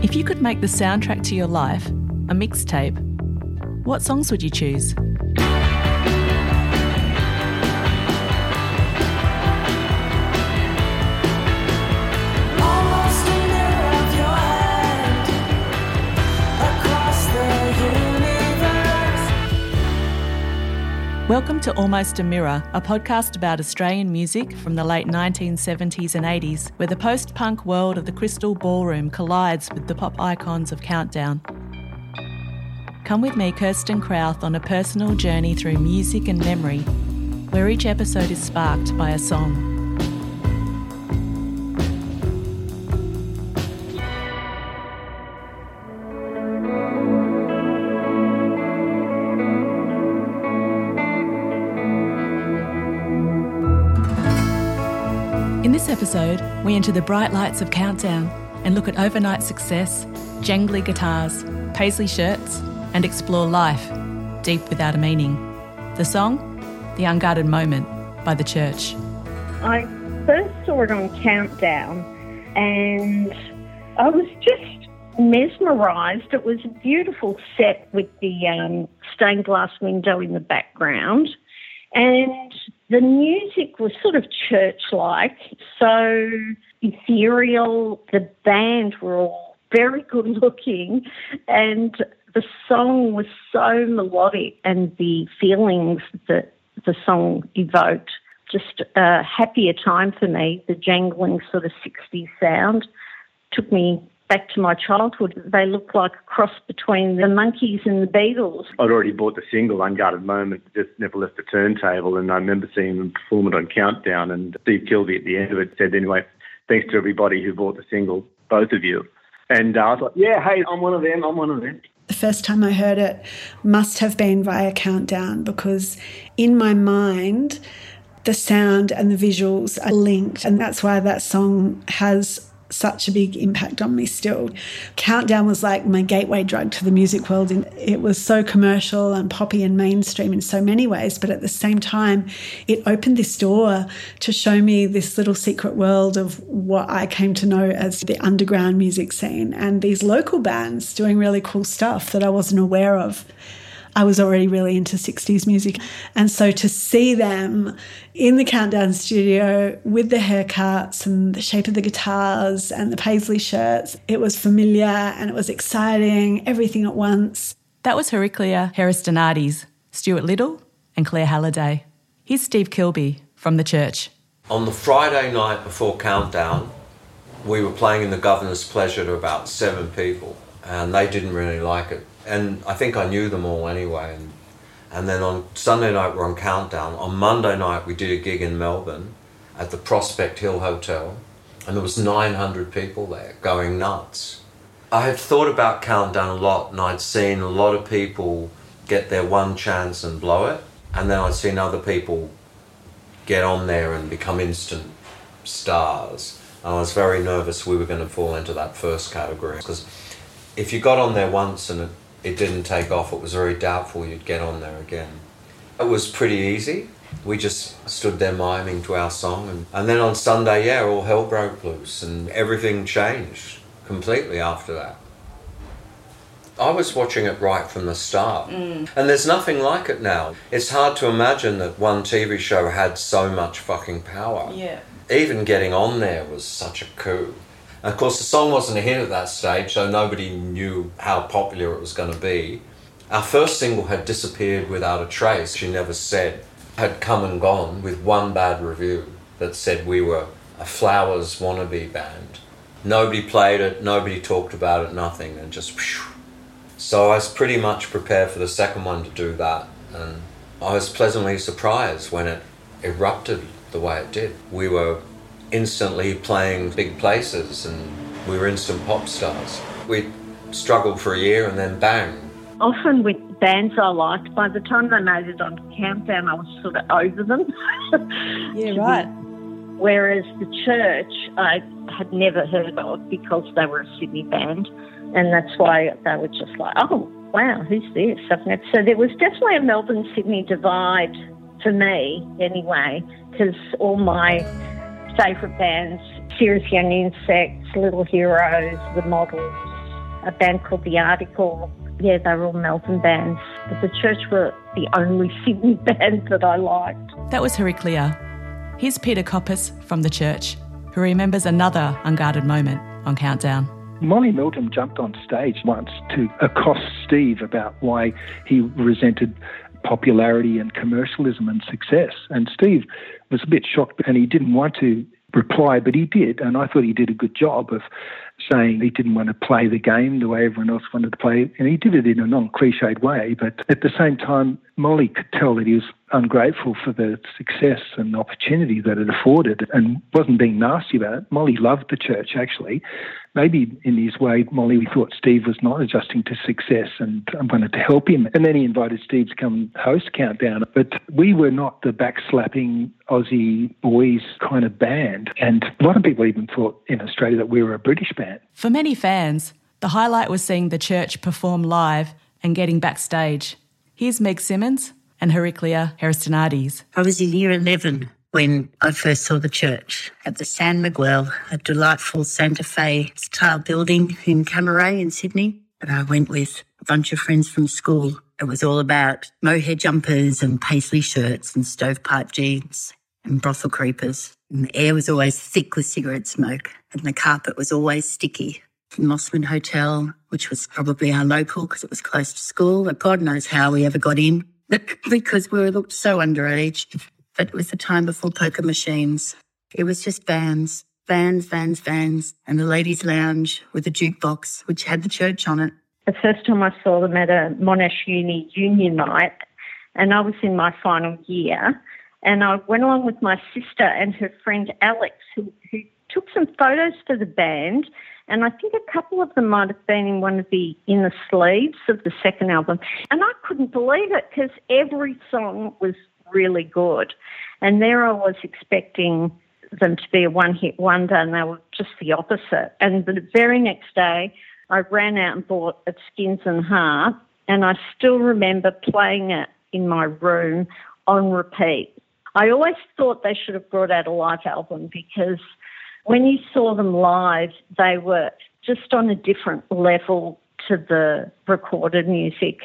If you could make the soundtrack to your life a mixtape, what songs would you choose? Welcome to Almost a Mirror, a podcast about Australian music from the late 1970s and 80s, where the post punk world of the Crystal Ballroom collides with the pop icons of Countdown. Come with me, Kirsten Krauth, on a personal journey through music and memory, where each episode is sparked by a song. This episode, we enter the bright lights of Countdown and look at overnight success, jangly guitars, paisley shirts, and explore life deep without a meaning. The song, The Unguarded Moment by The Church. I first saw it on Countdown and I was just mesmerised. It was a beautiful set with the um, stained glass window in the background. And the music was sort of church like, so ethereal. The band were all very good looking, and the song was so melodic, and the feelings that the song evoked just a happier time for me. The jangling sort of 60s sound took me back to my childhood. They look like a cross between the Monkees and the Beatles. I'd already bought the single Unguarded Moment, just never left the turntable, and I remember seeing them perform it on Countdown. And Steve Kilbey at the end of it said, anyway, thanks to everybody who bought the single, both of you. And uh, I was like, yeah, hey, I'm one of them, I'm one of them. The first time I heard it must have been via Countdown because in my mind, the sound and the visuals are linked. And that's why that song has such a big impact on me still. Countdown was like my gateway drug to the music world. And it was so commercial and poppy and mainstream in so many ways, but at the same time, it opened this door to show me this little secret world of what I came to know as the underground music scene and these local bands doing really cool stuff that I wasn't aware of. I was already really into 60s music. And so to see them in the Countdown studio with the haircuts and the shape of the guitars and the paisley shirts, it was familiar and it was exciting, everything at once. That was Heraclea Harristonades, Stuart Little, and Claire Halliday. Here's Steve Kilbey from the church. On the Friday night before Countdown, we were playing in the Governor's Pleasure to about seven people, and they didn't really like it and I think I knew them all anyway. And, and then on Sunday night we're on Countdown. On Monday night we did a gig in Melbourne at the Prospect Hill Hotel, and there was 900 people there going nuts. I had thought about Countdown a lot, and I'd seen a lot of people get their one chance and blow it, and then I'd seen other people get on there and become instant stars. And I was very nervous we were going to fall into that first category because if you got on there once and it it didn't take off, it was very doubtful you'd get on there again. It was pretty easy. We just stood there miming to our song. And, and then on Sunday, yeah, all hell broke loose and everything changed completely after that. I was watching it right from the start. Mm. And there's nothing like it now. It's hard to imagine that one TV show had so much fucking power. Yeah. Even getting on there was such a coup. Of course, the song wasn't a hit at that stage, so nobody knew how popular it was going to be. Our first single had disappeared without a trace. She never said, had come and gone with one bad review that said we were a Flowers wannabe band. Nobody played it, nobody talked about it, nothing, and just. So I was pretty much prepared for the second one to do that, and I was pleasantly surprised when it erupted the way it did. We were instantly playing big places and we were instant pop stars. We struggled for a year and then bang. Often with bands I liked, by the time they made it on Countdown, I was sort of over them. yeah, right. Whereas the church, I had never heard of because they were a Sydney band, and that's why they were just like, oh, wow, who's this? So there was definitely a Melbourne Sydney divide for me, anyway, because all my favourite bands Serious Young Insects, Little Heroes, The Models, a band called The Article. Yeah, they were all Melbourne bands. But the church were the only Sydney band that I liked. That was Heraclea. Here's Peter Koppes from the church, who remembers another unguarded moment on Countdown. Molly Meldrum jumped on stage once to accost Steve about why he resented popularity and commercialism and success. And Steve was a bit shocked and he didn't want to reply, but he did. And I thought he did a good job of saying he didn't want to play the game the way everyone else wanted to play. And he did it in a non cliched way. But at the same time, Molly could tell that he was ungrateful for the success and opportunity that it afforded and wasn't being nasty about it. Molly loved the church, actually. Maybe in his way, Molly we thought Steve was not adjusting to success and wanted to help him. And then he invited Steve to come host Countdown. But we were not the backslapping Aussie boys kind of band. And a lot of people even thought in Australia that we were a British band. For many fans, the highlight was seeing the church perform live and getting backstage. Here's Meg Simmons and Heraclea Harristonades. I was in year 11 when I first saw the church at the San Miguel, a delightful Santa Fe style building in Cammeray in Sydney. And I went with a bunch of friends from school. It was all about mohair jumpers and paisley shirts and stovepipe jeans and brothel creepers. And the air was always thick with cigarette smoke and the carpet was always sticky. The Mosman Hotel, which was probably our local because it was close to school. But God knows how we ever got in because we looked so underage. But it was the time before poker machines. It was just vans, vans, vans, vans, and the ladies' lounge with a jukebox, which had the church on it. The first time I saw them at a Monash Uni Union night, and I was in my final year, and I went along with my sister and her friend Alex, who, who took some photos for the band and I think a couple of them might have been in one of the inner sleeves of the second album. And I couldn't believe it because every song was really good. And there I was expecting them to be a one hit wonder, and they were just the opposite. And the very next day, I ran out and bought a Skins and Heart, and I still remember playing it in my room on repeat. I always thought they should have brought out a live album because when you saw them live, they were just on a different level to the recorded music.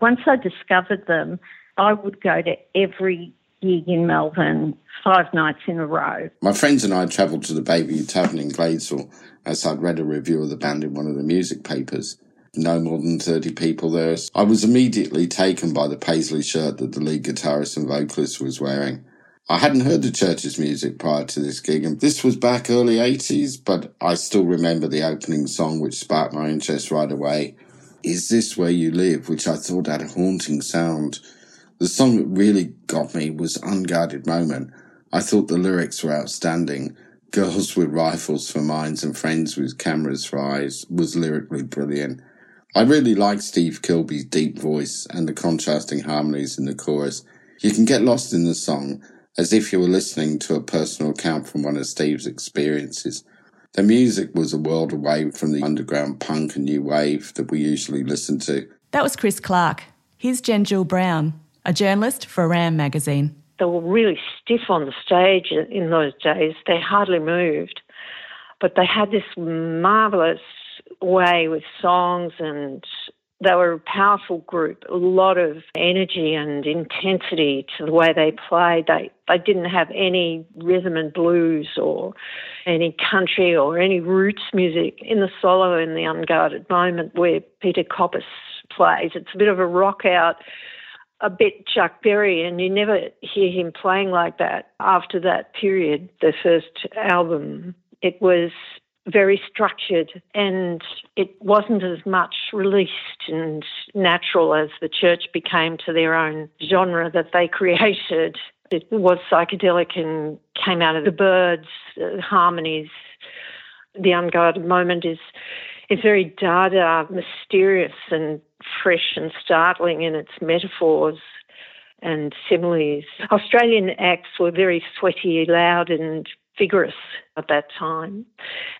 Once I discovered them, I would go to every gig in Melbourne five nights in a row. My friends and I travelled to the Bayview Tavern in Gladesville as I'd read a review of the band in one of the music papers. No more than 30 people there. I was immediately taken by the paisley shirt that the lead guitarist and vocalist was wearing. I hadn't heard the church's music prior to this gig, and this was back early 80s, but I still remember the opening song, which sparked my interest right away. Is This Where You Live, which I thought had a haunting sound. The song that really got me was Unguarded Moment. I thought the lyrics were outstanding. Girls with rifles for minds and friends with cameras for eyes was lyrically brilliant. I really liked Steve Kilbey's deep voice and the contrasting harmonies in the chorus. You can get lost in the song, as if you were listening to a personal account from one of Steve's experiences. The music was a world away from the underground punk and new wave that we usually listen to. That was Chris Clark. Here's Jen Jewel Brown, a journalist for Ram magazine. They were really stiff on the stage in those days. They hardly moved. But they had this marvellous way with songs and they were a powerful group, a lot of energy and intensity to the way they played. They they didn't have any rhythm and blues or any country or any roots music in the solo in the unguarded moment where Peter Koppes plays. It's a bit of a rock out, a bit Chuck Berry, and you never hear him playing like that after that period, the first album. It was very structured and it wasn't as much released and natural as the church became to their own genre that they created. It was psychedelic and came out of the Byrds, the harmonies. The unguarded moment is very dada, mysterious and fresh and startling in its metaphors and similes. Australian acts were very sweaty, loud, and vigorous at that time.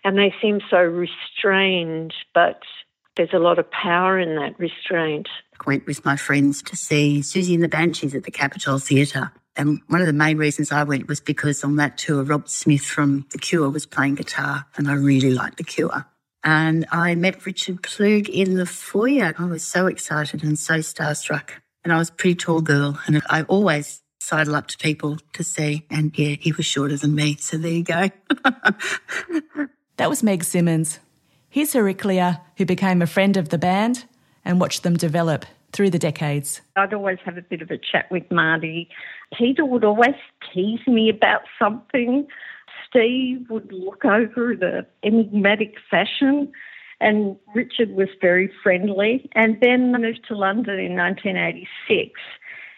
And they seem so restrained, but there's a lot of power in that restraint. I went with my friends to see Siouxsie and the Banshees at the Capitol Theatre. And one of the main reasons I went was because on that tour, Rob Smith from The Cure was playing guitar, and I really liked The Cure. And I met Richard Ploog in the foyer. I was so excited and so starstruck. And I was a pretty tall girl. And I always sidle up to people to see. And yeah, he was shorter than me. So there you go. that was Meg Simmons. Here's Heraclea, who became a friend of the band and watched them develop through the decades. I'd always have a bit of a chat with Marty. Peter would always tease me about something. Steve would look over an enigmatic fashion, and Richard was very friendly. And then I moved to London in 1986.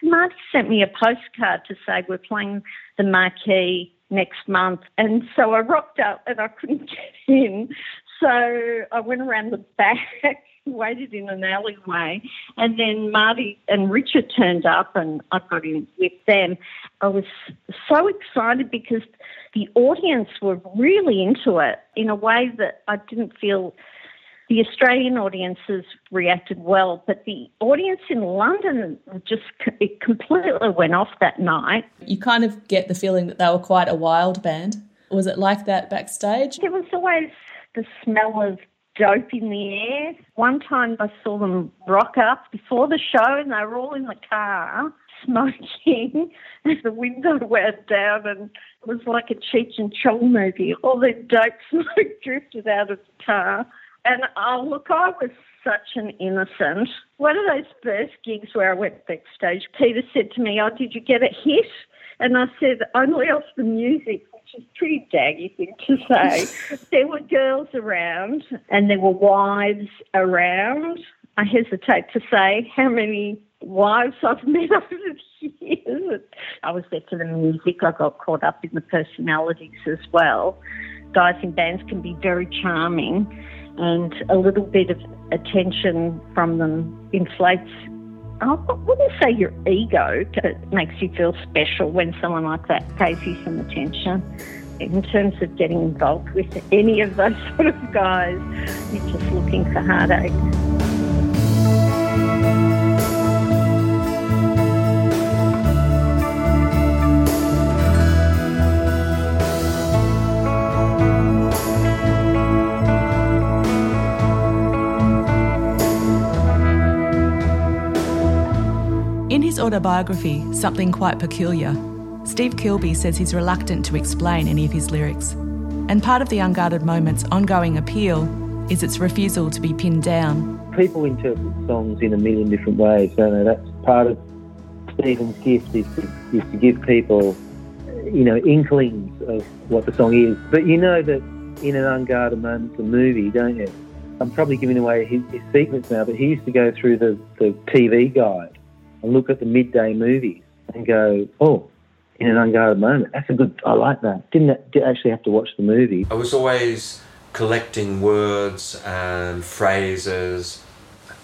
Marty sent me a postcard to say we're playing the Marquee next month. And so I rocked up and I couldn't get in. So I went around the back waited in an alleyway. And then Marty and Richard turned up and I got in with them. I was so excited because the audience were really into it in a way that I didn't feel the Australian audiences reacted well, but the audience in London just it completely went off that night. You kind of get the feeling that they were quite a wild band. Was it like that backstage? There was always the smell of dope in the air. One time I saw them rock up before the show and they were all in the car smoking. and the window went down and it was like a Cheech and Chong movie. All the dope smoke drifted out of the car. And oh, look, I was such an innocent. One of those first gigs where I went backstage, Peter said to me, Oh, did you get a hit? And I said, Only off the music which is pretty daggy thing to say. there were girls around and there were wives around. I hesitate to say how many wives I've met over the years. I was there for the music. I got caught up in the personalities as well. Guys in bands can be very charming, and a little bit of attention from them inflates Oh, I wouldn't say your ego, it makes you feel special when someone like that pays you some attention. In terms of getting involved with any of those sort of guys, you're just looking for heartache. His autobiography, Something Quite Peculiar, Steve Kilbey says he's reluctant to explain any of his lyrics. And part of the Unguarded Moment's ongoing appeal is its refusal to be pinned down. People interpret songs in a million different ways, don't they? That's part of Stephen's gift is to, is to give people, you know, inklings of what the song is. But you know that in an Unguarded Moment, the movie, don't you? I'm probably giving away his, his secrets now, but he used to go through the, the TV guide and look at the midday movies and go, oh, in an unguarded moment, that's a good, I like that. Didn't actually have to watch the movie. I was always collecting words and phrases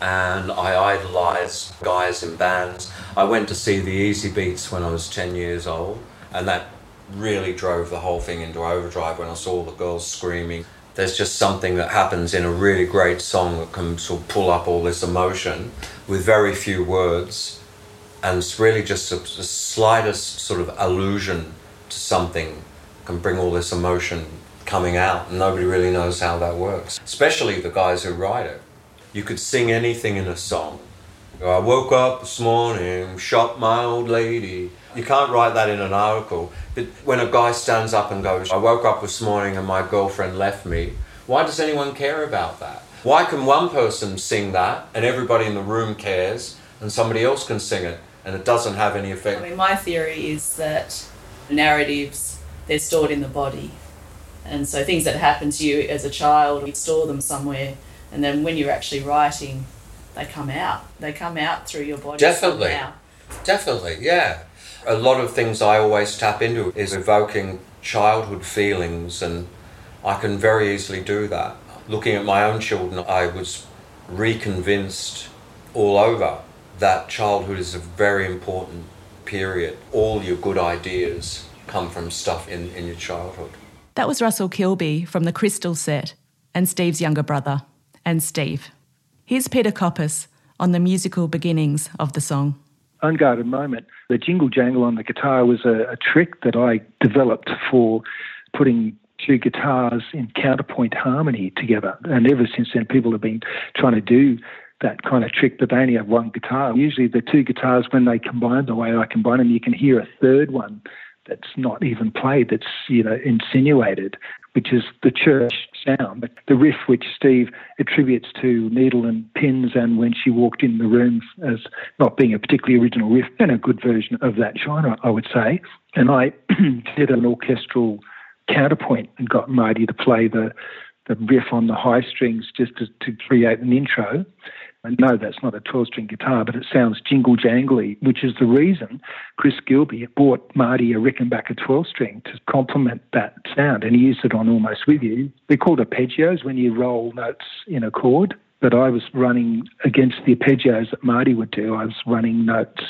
and I idolised guys in bands. I went to see the Easybeats when I was 10 years old, and that really drove the whole thing into overdrive when I saw the girls screaming. There's just something that happens in a really great song that can sort of pull up all this emotion with very few words and it's really just the slightest sort of allusion to something can bring all this emotion coming out and nobody really knows how that works. Especially the guys who write it. You could sing anything in a song. I woke up this morning shot my old lady. You can't write that in an article but when a guy stands up and goes i woke up this morning and my girlfriend left me why does anyone care about that? Why can one person sing that and everybody in the room cares and somebody else can sing it and it doesn't have any effect. I mean, my theory is that narratives they're stored in the body, and so things that happen to you as a child, you store them somewhere, and then when you're actually writing, they come out. They come out through your body. Definitely, definitely, yeah. A lot of things I always tap into is evoking childhood feelings, and I can very easily do that. Looking at my own children, I was reconvinced all over that childhood is a very important period. All your good ideas come from stuff in, in your childhood. That was Russell Kilbey from the Crystal set and Steve's younger brother, and Steve. Here's Peter Koppes on the musical beginnings of the song. Unguarded Moment. The jingle jangle on the guitar was a, a trick that I developed for putting two guitars in counterpoint harmony together. And ever since then, people have been trying to do that kind of trick, but they only have one guitar. Usually, the two guitars, when they combine the way I combine them, you can hear a third one that's not even played, that's you know insinuated, which is the church sound. But The riff which Steve attributes to Needle and Pins and when she walked in the room as not being a particularly original riff and a good version of that genre, I would say. And I did an orchestral counterpoint and got Marty to play the the riff on the high strings just to, to create an intro. I know that's not a 12 string guitar, but it sounds jingle jangly, which is the reason Chris Gilbey bought Marty a Rickenbacker 12 string to complement that sound, and he used it on Almost With You. They're called arpeggios when you roll notes in a chord, but I was running against the arpeggios that Marty would do. I was running notes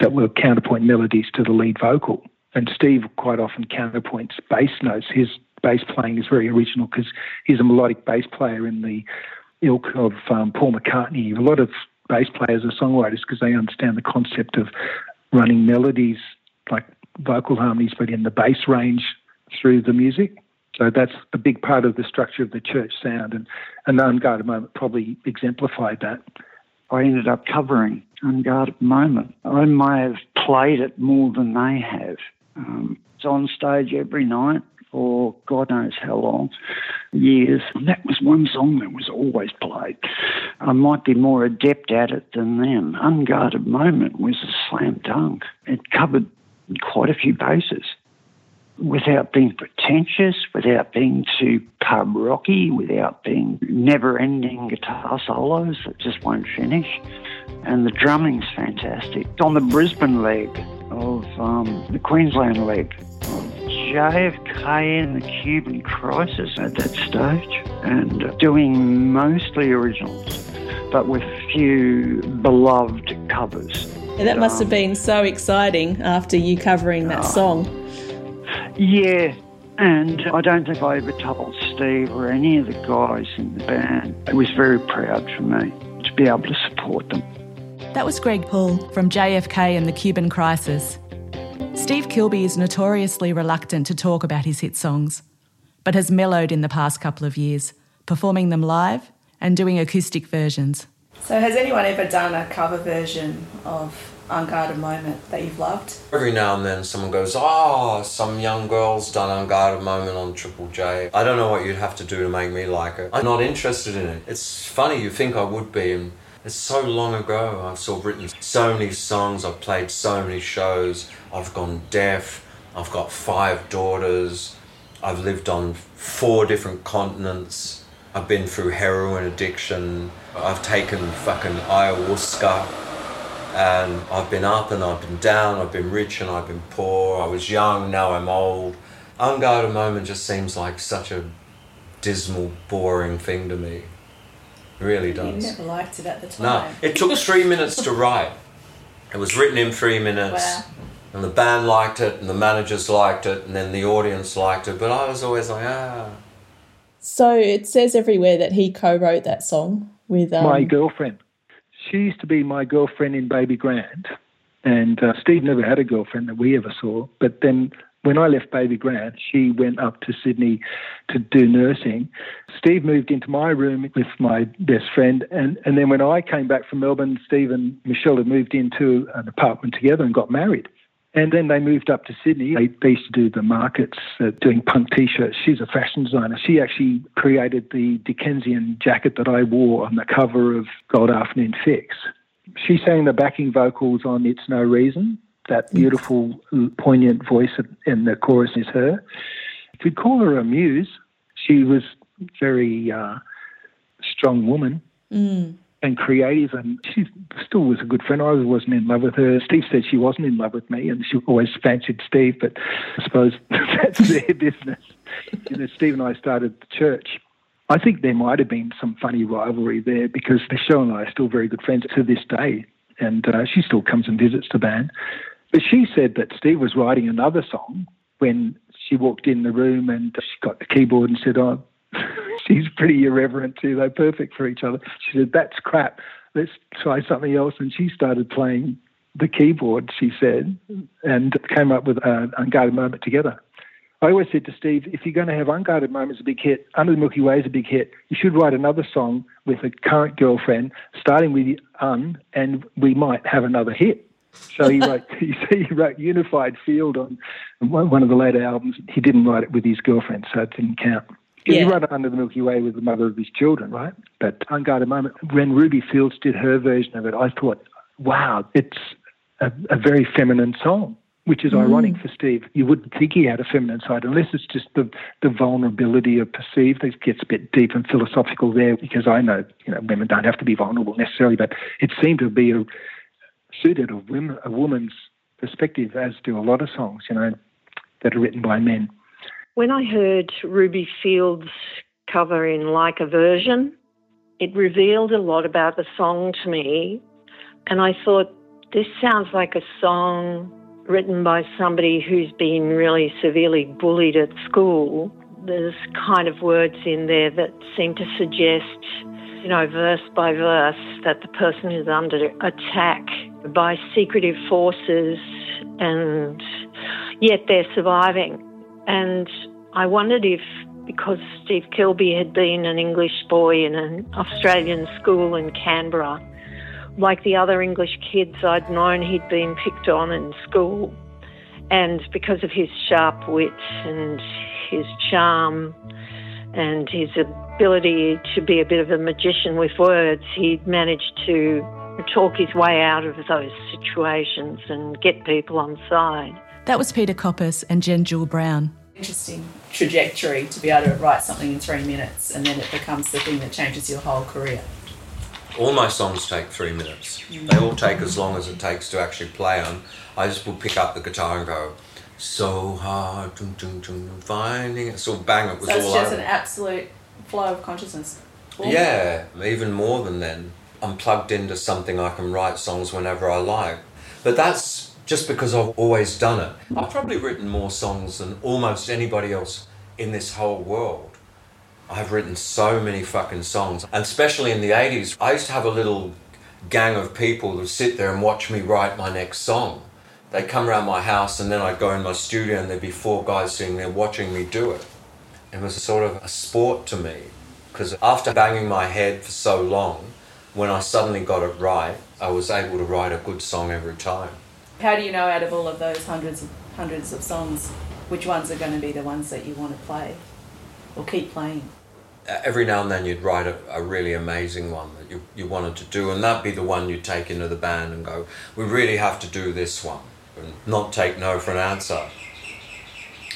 that were counterpoint melodies to the lead vocal. And Steve quite often counterpoints bass notes. His bass playing is very original because he's a melodic bass player in the ilk of um, Paul McCartney. A lot of bass players are songwriters because they understand the concept of running melodies like vocal harmonies, but in the bass range through the music. So that's a big part of the structure of the church sound, and, and Unguarded Moment probably exemplified that. I ended up covering Unguarded Moment. I may have played it more than they have. Um, it's on stage every night for God knows how long, years. And that was one song that was always played. I might be more adept at it than them. Unguarded Moment was a slam dunk. It covered quite a few bases without being pretentious, without being too pub rocky, without being never ending guitar solos that just won't finish. And the drumming's fantastic. On the Brisbane leg of um, the Queensland leg of JFK and the Cuban Crisis at that stage, and doing mostly originals, but with few beloved covers. that must have been so exciting after you covering that ah. song. Yeah, and I don't think I ever told Steve or any of the guys in the band. It was very proud for me to be able to support them. That was Greg Poole from JFK and the Cuban Crisis. Steve Kilbey is notoriously reluctant to talk about his hit songs, but has mellowed in the past couple of years, performing them live and doing acoustic versions. So, has anyone ever done a cover version of Unguarded Moment that you've loved? Every now and then someone goes, Oh, some young girl's done Unguarded Moment on Triple J. I don't know what you'd have to do to make me like it. I'm not interested in it. It's funny, you think I would be, and it's so long ago. I've sort of written so many songs, I've played so many shows, I've gone deaf, I've got five daughters, I've lived on four different continents, I've been through heroin addiction, I've taken fucking ayahuasca, and I've been up and I've been down, I've been rich and I've been poor, I was young, now I'm old. Unguarded Moment just seems like such a dismal, boring thing to me. It really does. You never liked it at the time. No, it took three minutes to write. It was written in three minutes. Wow. And the band liked it, and the managers liked it, and then the audience liked it. But I was always like, ah. So it says everywhere that he co-wrote that song with um, my girlfriend. She used to be my girlfriend in Baby Grand, and uh, Steve never had a girlfriend that we ever saw. But then when I left Baby Grand, she went up to Sydney to do nursing. Steve moved into my room with my best friend, and, and then when I came back from Melbourne, Steve and Michelle had moved into an apartment together and got married. And then they moved up to Sydney. They, they used to do the markets, uh, doing punk t-shirts. She's a fashion designer. She actually created the Dickensian jacket that I wore on the cover of Gold Afternoon Fix. She sang the backing vocals on It's No Reason. That beautiful, poignant voice in the chorus is her. You could call her a muse. She was very uh, strong woman. Mm. And creative, and she still was a good friend. I wasn't in love with her. Steve said she wasn't in love with me, and she always fancied Steve, but I suppose that's their business. You know, Steve and I started the church. I think there might have been some funny rivalry there because Michelle and I are still very good friends to this day, and uh, she still comes and visits the band. But she said that Steve was writing another song when she walked in the room and she got the keyboard and said, "Oh, she's pretty irreverent too. They're perfect for each other." She said, "That's crap. Let's try something else." And she started playing the keyboard. She said, and came up with an unguarded moment together. I always said to Steve, if you're going to have Unguarded Moments a big hit, Under the Milky Way is a big hit, you should write another song with a current girlfriend, starting with Un, and we might have another hit. So he wrote, he wrote Unified Field on one of the later albums. He didn't write it with his girlfriend, so it didn't count. Yeah. He wrote it under the Milky Way with the mother of his children, right? But Unguarded Moment, when Ruby Fields did her version of it, I thought, wow, it's a, a very feminine song which is mm. ironic for Steve. You wouldn't think he had a feminine side unless it's just the, the vulnerability of perceived. It gets a bit deep and philosophical there because I know, you know, women don't have to be vulnerable necessarily, but it seemed to be a, suited a, women, a woman's perspective, as do a lot of songs, you know, that are written by men. When I heard Ruby Fields cover in Like a Version, it revealed a lot about the song to me. And I thought, this sounds like a song written by somebody who's been really severely bullied at school. There's kind of words in there that seem to suggest, you know, verse by verse, that the person is under attack by secretive forces and yet they're surviving. And I wondered if, because Steve Kilbey had been an English boy in an Australian school in Canberra, like the other English kids I'd known, he'd been picked on in school. And because of his sharp wit and his charm and his ability to be a bit of a magician with words, he'd managed to talk his way out of those situations and get people on side. That was Peter Koppes and Jen Jewel Brown. Interesting trajectory to be able to write something in three minutes and then it becomes the thing that changes your whole career. All my songs take three minutes. They all take as long as it takes to actually play them. I just will pick up the guitar and go, so hard, dun, dun, dun, finding it. So bang, it was so it's all just over. an absolute flow of consciousness. Yeah, even more than then. I'm plugged into something I can write songs whenever I like. But that's just because I've always done it. I've probably written more songs than almost anybody else in this whole world. I've written so many fucking songs. And especially in the 80s, I used to have a little gang of people that sit there and watch me write my next song. They'd come around my house and then I'd go in my studio and there'd be four guys sitting there watching me do it. It was sort of a sport to me because after banging my head for so long, when I suddenly got it right, I was able to write a good song every time. How do you know out of all of those hundreds of hundreds of songs which ones are going to be the ones that you want to play or keep playing? Uh, every now and then you'd write a, a, really amazing one that you, you wanted to do, and that'd be the one you'd take into the band and go, We really have to do this one, and not take no for an answer.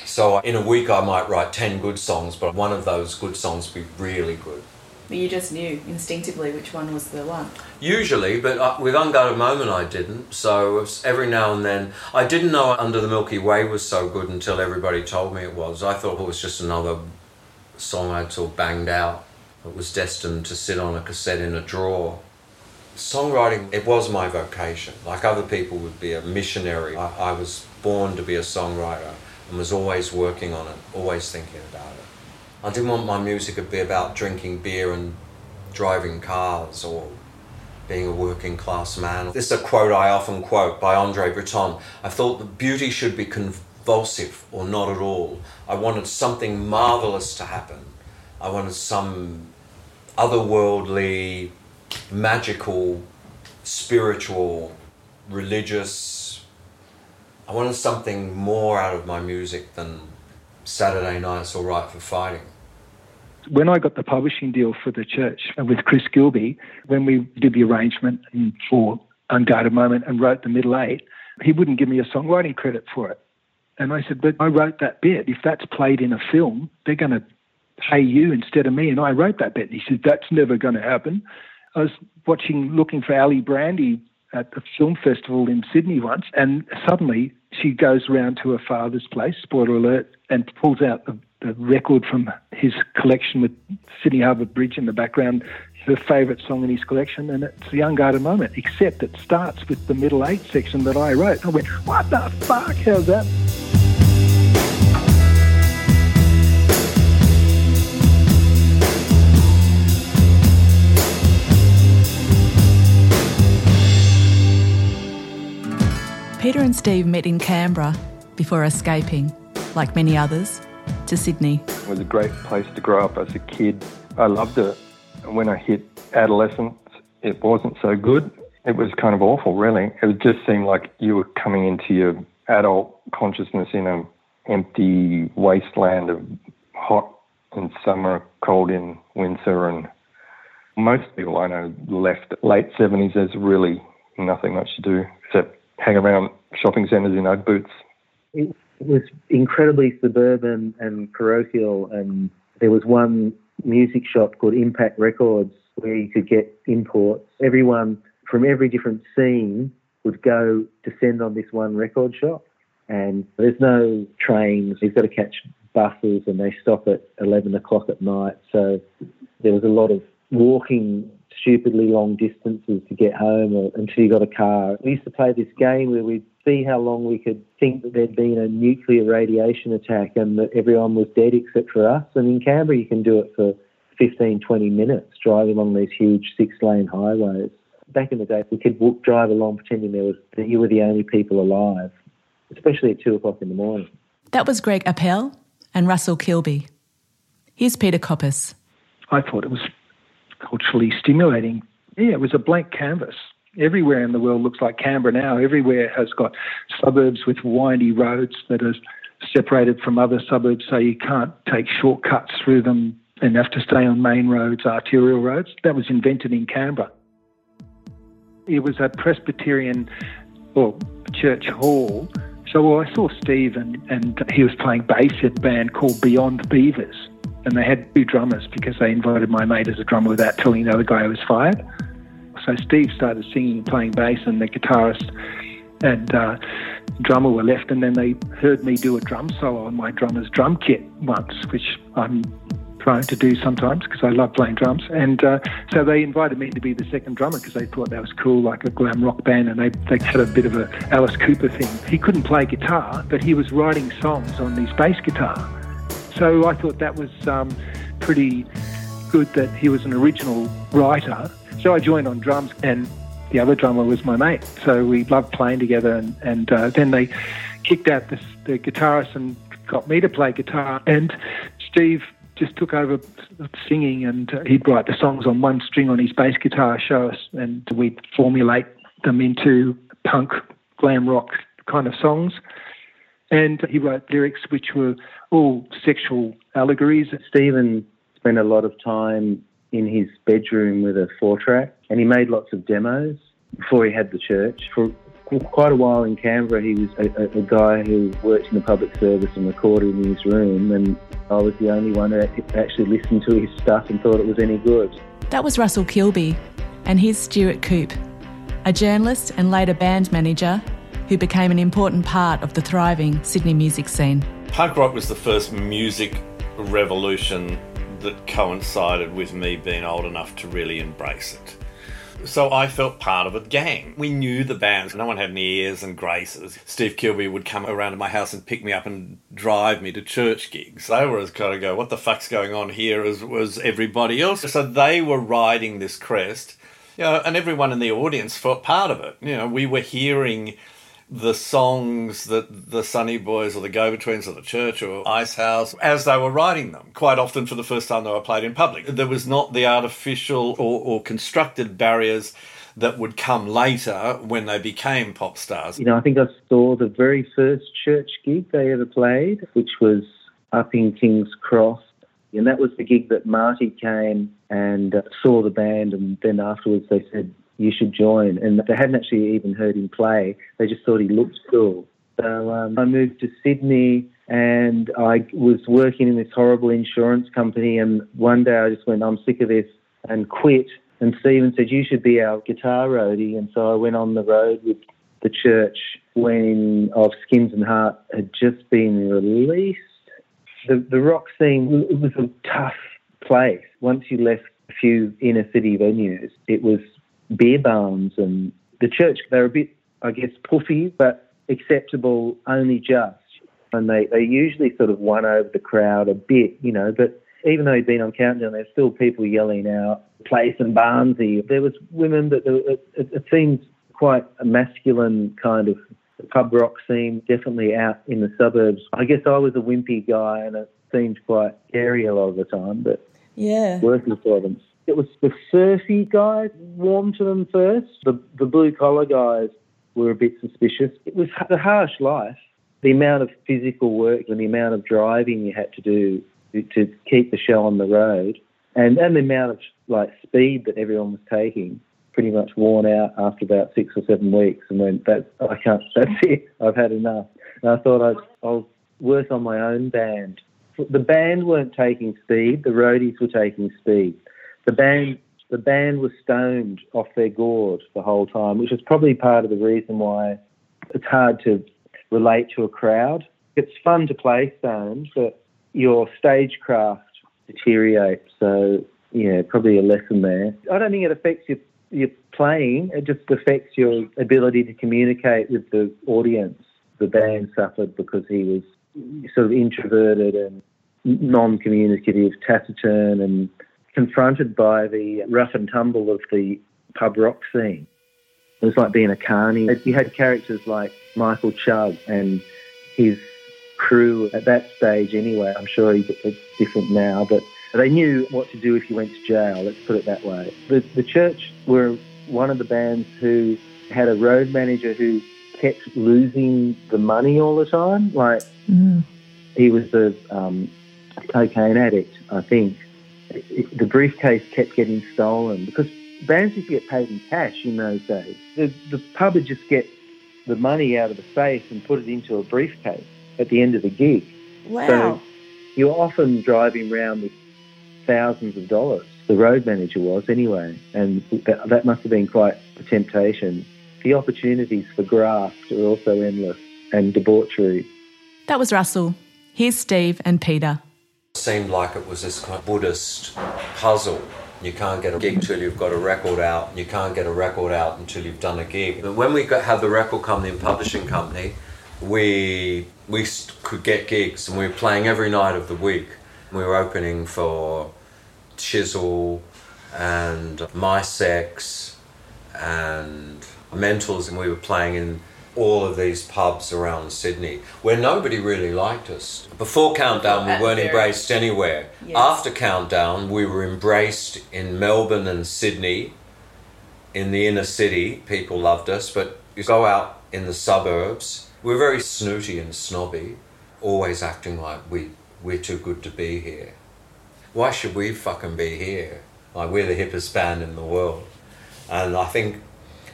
So in a week, I might write 10 good songs, but one of those good songs would be really good. But you just knew instinctively which one was the one? Usually, but uh, with Unguarded Moment, I didn't. So every now and then, I didn't know Under the Milky Way was so good until everybody told me it was. I thought it was just another song I'd sort of banged out. It was destined to sit on a cassette in a drawer. Songwriting, it was my vocation. Like other people would be a missionary. I, I was born to be a songwriter and was always working on it, always thinking about it. I didn't want my music to be about drinking beer and driving cars or being a working class man. This is a quote I often quote by Andre Breton. I thought that beauty should be convulsive or not at all. I wanted something marvelous to happen. I wanted some otherworldly, magical, spiritual, religious. I wanted something more out of my music than Saturday Night's All Right for Fighting. When I got the publishing deal for the church with Chris Gilbey, when we did the arrangement for Unguarded Moment and wrote the middle eight, he wouldn't give me a songwriting credit for it. And I said, But I wrote that bit. If that's played in a film, they're going to pay you instead of me. And I wrote that bit. And he said, That's never going to happen. I was watching, looking for Alibrandi at the film festival in Sydney once, and suddenly she goes around to her father's place, spoiler alert, and pulls out the, the record from his collection with Sydney Harbour Bridge in the background, her favourite song in his collection, and it's the Unguarded Moment, except it starts with the middle eight section that I wrote. I went, what the fuck? How's that? Peter and Steve met in Canberra before escaping. like many others, to Sydney. It was a great place to grow up as a kid. I loved it. When I hit adolescence, it wasn't so good. It was kind of awful, really. It just seemed like you were coming into your adult consciousness in an empty wasteland of hot in summer, cold in winter, and most people I know left late 70s. There's really nothing much to do except hang around shopping centres in Ugg boots. It was incredibly suburban and parochial, and there was one music shop called Impact Records where you could get imports. Everyone from every different scene would go descend on this one record shop, and there's no trains. You've got to catch buses, and they stop at 11 o'clock at night. So there was a lot of walking stupidly long distances to get home or, until you got a car. We used to play this game where we'd see how long we could think that there'd been a nuclear radiation attack and that everyone was dead except for us. And in Canberra, you can do it for 15, 20 minutes driving along these huge six lane highways. Back in the day, we could walk, drive along pretending there was that you were the only people alive, especially at two o'clock in the morning. That was Greg Appel and Russell Kilbey. Here's Peter Koppes. I thought it was culturally stimulating. Yeah, it was a blank canvas. Everywhere in the world looks like Canberra now. Everywhere has got suburbs with windy roads that are separated from other suburbs, so you can't take shortcuts through them and have to stay on main roads, arterial roads. That was invented in Canberra. It was a Presbyterian or church hall. So I saw Steve and, and he was playing bass in a band called Beyond Beavers and they had two drummers because they invited my mate as a drummer without telling the other guy I was fired. So Steve started singing playing bass, and the guitarist and uh, drummer were left, and then they heard me do a drum solo on my drummer's drum kit once, which I'm trying to do sometimes because I love playing drums. And uh, so they invited me to be the second drummer because they thought that was cool, like a glam rock band, and they, they had a bit of a Alice Cooper thing. He couldn't play guitar, but he was writing songs on his bass guitar. So I thought that was um, pretty good that he was an original writer. So I joined on drums, and the other drummer was my mate. So we loved playing together, and, and uh, then they kicked out the, the guitarist and got me to play guitar. And Steve just took over singing, and uh, he'd write the songs on one string on his bass guitar, show us, and we'd formulate them into punk, glam rock kind of songs. And he wrote lyrics which were all sexual allegories. Stephen spent a lot of time in his bedroom with a four track and he made lots of demos before he had the church. For quite a while in Canberra, he was a, a, a guy who worked in the public service and recorded in his room, and I was the only one that actually listened to his stuff and thought it was any good. That was Russell Kilbey, and here's Stuart Coupe, a journalist and later band manager who became an important part of the thriving Sydney music scene. Punk rock was the first music revolution that coincided with me being old enough to really embrace it. So I felt part of a gang. We knew the bands. No one had any ears and graces. Steve Kilbey would come around to my house and pick me up and drive me to church gigs. They were as kind of go, what the fuck's going on here as was everybody else. So they were riding this crest. You know, and everyone in the audience felt part of it. You know, we were hearing the songs that the Sunnyboys or the Go Betweens or the Church or Icehouse as they were writing them. Quite often, for the first time, they were played in public. There was not the artificial or, or constructed barriers that would come later when they became pop stars. You know, I think I saw the very first church gig they ever played, which was up in King's Cross. And that was the gig that Marty came and saw the band, and then afterwards they said, you should join. And they hadn't actually even heard him play. They just thought he looked cool. So um, I moved to Sydney and I was working in this horrible insurance company. And one day I just went, I'm sick of this and quit. And Stephen said, You should be our guitar roadie. And so I went on the road with the church when of Skins and Heart had just been released. The, the rock scene it was a tough place. Once you left a few inner city venues, it was beer barns and the church. They're a bit, I guess, puffy, but acceptable only just. And they, they usually sort of won over the crowd a bit, you know, but even though he'd been on Countdown, there's still people yelling out, Place and Barnsey. There was women, but it, it, it seemed quite a masculine kind of pub rock scene, definitely out in the suburbs. I guess I was a wimpy guy and it seemed quite scary a lot of the time, but Yeah. working for them. It was the surfy guys warmed to them first. The, the blue collar guys were a bit suspicious. It was a harsh life. The amount of physical work and the amount of driving you had to do to, keep the show on the road, and, and the amount of like speed that everyone was taking, pretty much worn out after about six or seven weeks, and went, "That I can't. That's it. I've had enough." And I thought I'd, I'll work on my own band. The band weren't taking speed. The roadies were taking speed. The band the band was stoned off their gourd the whole time, which is probably part of the reason why it's hard to relate to a crowd. It's fun to play stoned, but your stagecraft deteriorates. So, yeah, probably a lesson there. I don't think it affects your, your playing, it just affects your ability to communicate with the audience. The band suffered because he was sort of introverted and non communicative, taciturn, and confronted by the rough and tumble of the pub rock scene. It was like being a carny. You had characters like Michael Chugg and his crew at that stage anyway. I'm sure he- it's different now, but they knew what to do if you went to jail, let's put it that way. The, the church were one of the bands who had a road manager who kept losing the money all the time. Like, he was a um, cocaine addict, I think. It- it- the briefcase kept getting stolen because bands used to get paid in cash in those days. The, the pub would just get the money out of the safe and put it into a briefcase at the end of the gig. Wow. So you're often driving around with thousands of dollars. The road manager was anyway, and that, that must have been quite a temptation. The opportunities for graft are also endless and debauchery. That was Russell. Here's Steve and Peter. Seemed like it was this kind of Buddhist puzzle. You can't get a gig until you've got a record out, you can't get a record out until you've done a gig. But when we got, had the record company and publishing company, we we could get gigs, and we were playing every night of the week. We were opening for Chisel and Mi-Sex and Mentals, and we were playing in all of these pubs around Sydney where nobody really liked us. Before Countdown, we weren't embraced anywhere. Yes. After Countdown, we were embraced in Melbourne and Sydney. In the inner city, people loved us, but you go out in the suburbs, we're very snooty and snobby, always acting like we, we're too good to be here. Why should we fucking be here? Like, we're the hippest band in the world. And I think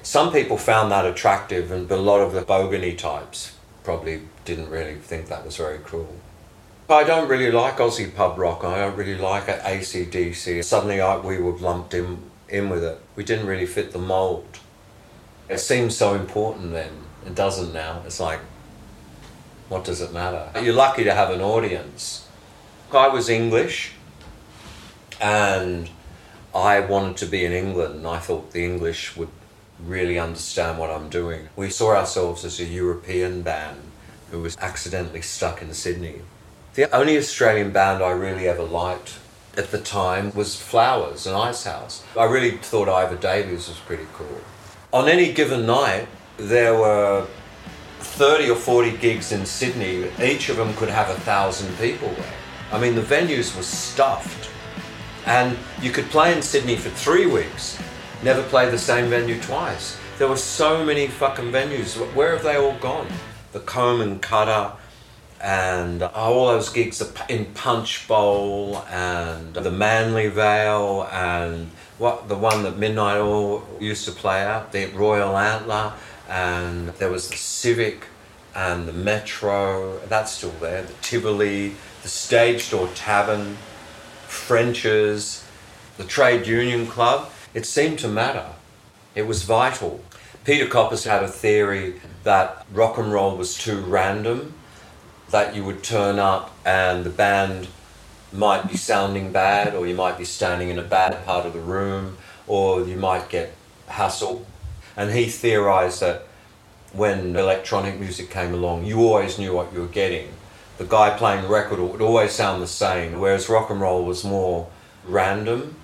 some people found that attractive, and a lot of the bogany types probably didn't really think that was very cool. I don't really like Aussie pub rock. I don't really like ACDC. Suddenly, I, we were lumped in in with it. We didn't really fit the mold. It seemed so important then. It doesn't now. It's like, what does it matter? You're lucky to have an audience. I was English, and I wanted to be in England, and I thought the English would really understand what I'm doing. We saw ourselves as a European band who was accidentally stuck in Sydney. The only Australian band I really ever liked at the time was Flowers and Icehouse. I really thought Iva Davies was pretty cool. On any given night, there were 30 or 40 gigs in Sydney. Each of them could have a thousand people there. I mean, the venues were stuffed. And you could play in Sydney for three weeks, never play the same venue twice. There were so many fucking venues. Where have they all gone? The Comb and Cutter, and oh, all those gigs in Punchbowl, and the Manly Vale, and what the one that Midnight Oil used to play at, the Royal Antler, and there was the Civic, and the Metro. That's still there. The Tivoli, the Stage Door Tavern. French's, the Trade Union Club, it seemed to matter. It was vital. Peter Koppes had a theory that rock and roll was too random, that you would turn up and the band might be sounding bad, or you might be standing in a bad part of the room, or you might get hassled. And he theorized that when electronic music came along, you always knew what you were getting the guy playing the record would always sound the same, whereas rock and roll was more random.